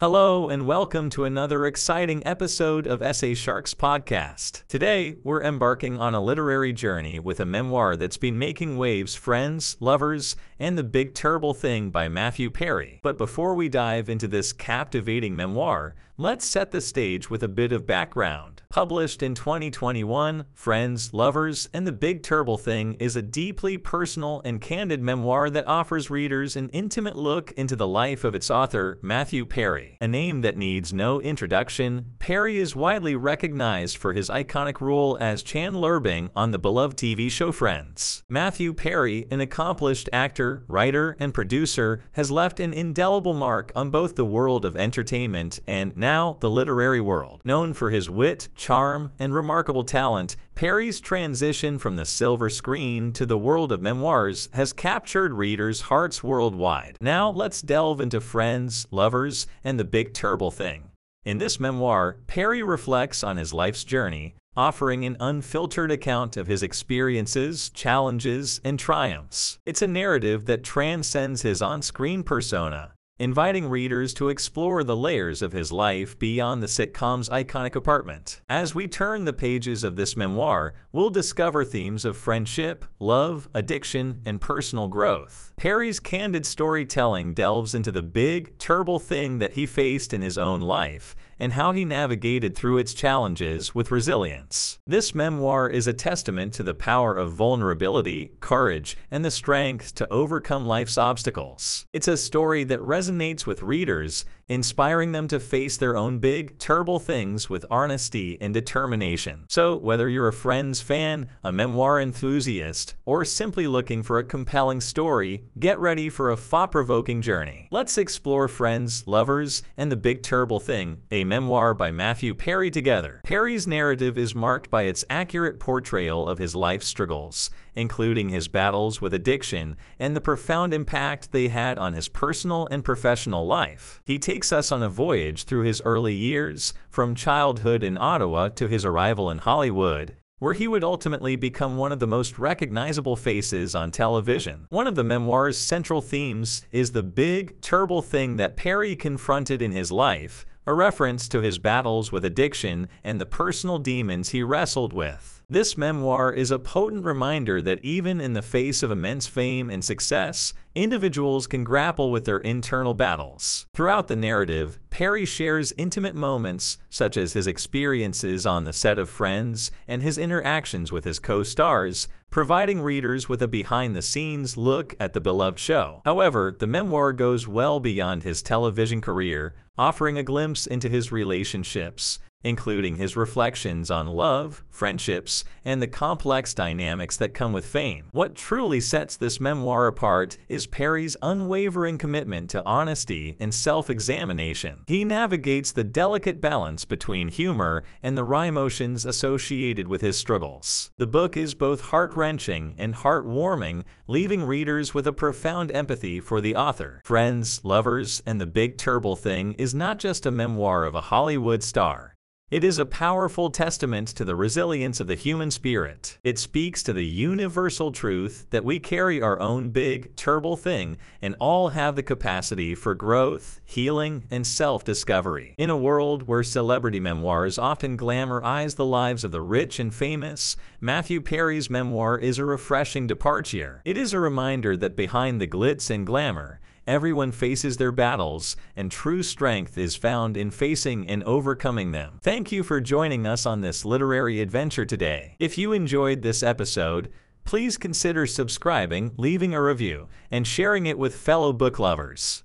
Hello, and welcome to another exciting episode of EssayShark's podcast. Today, we're embarking on a literary journey with a memoir that's been making waves Friends, Lovers, and the Big Terrible Thing by Matthew Perry. But before we dive into this captivating memoir, let's set the stage with a bit of background. Published in 2021, Friends, Lovers, and the Big Terrible Thing is a deeply personal and candid memoir that offers readers an intimate look into the life of its author, Matthew Perry. A name that needs no introduction, Perry is widely recognized for his iconic role as Chandler Bing on the beloved TV show Friends. Matthew Perry, an accomplished actor, writer, and producer, has left an indelible mark on both the world of entertainment and now the literary world. Known for his wit, charm, and remarkable talent, Perry's transition from the silver screen to the world of memoirs has captured readers' hearts worldwide. Now let's delve into Friends, Lovers, and the Big Terrible Thing. In this memoir, Perry reflects on his life's journey, offering an unfiltered account of his experiences, challenges, and triumphs. It's a narrative that transcends his on screen persona inviting readers to explore the layers of his life beyond the sitcom's iconic apartment. As we turn the pages of this memoir, we'll discover themes of friendship, love, addiction, and personal growth. Perry's candid storytelling delves into the big, terrible thing that he faced in his own life and how he navigated through its challenges with resilience. This memoir is a testament to the power of vulnerability, courage, and the strength to overcome life's obstacles. It's a story that resonates with readers inspiring them to face their own big, terrible things with honesty and determination. So, whether you're a Friends fan, a memoir enthusiast, or simply looking for a compelling story, get ready for a thought provoking journey. Let's explore Friends, Lovers, and the Big Terrible Thing, a memoir by Matthew Perry together. Perry's narrative is marked by its accurate portrayal of his life struggles, including his battles with addiction and the profound impact they had on his personal and professional life. He takes us on a voyage through his early years, from childhood in Ottawa to his arrival in Hollywood, where he would ultimately become one of the most recognizable faces on television. One of the memoir's central themes is the big, terrible thing that Perry confronted in his life, a reference to his battles with addiction and the personal demons he wrestled with. This memoir is a potent reminder that even in the face of immense fame and success, individuals can grapple with their internal battles. Throughout the narrative, Perry shares intimate moments, such as his experiences on the set of Friends and his interactions with his co stars, providing readers with a behind the scenes look at the beloved show. However, the memoir goes well beyond his television career, offering a glimpse into his relationships including his reflections on love, friendships, and the complex dynamics that come with fame. What truly sets this memoir apart is Perry's unwavering commitment to honesty and self examination. He navigates the delicate balance between humor and the raw emotions associated with his struggles. The book is both heart wrenching and heartwarming, leaving readers with a profound empathy for the author. Friends, Lovers, and the Big Terrible Thing is not just a memoir of a Hollywood star. It is a powerful testament to the resilience of the human spirit. It speaks to the universal truth that we carry our own big, terrible thing and all have the capacity for growth, healing, and self discovery. In a world where celebrity memoirs often glamorize the lives of the rich and famous, Matthew Perry's memoir is a refreshing departure. It is a reminder that behind the glitz and glamour, Everyone faces their battles, and true strength is found in facing and overcoming them. Thank you for joining us on this literary adventure today. If you enjoyed this episode, please consider subscribing, leaving a review, and sharing it with fellow book lovers.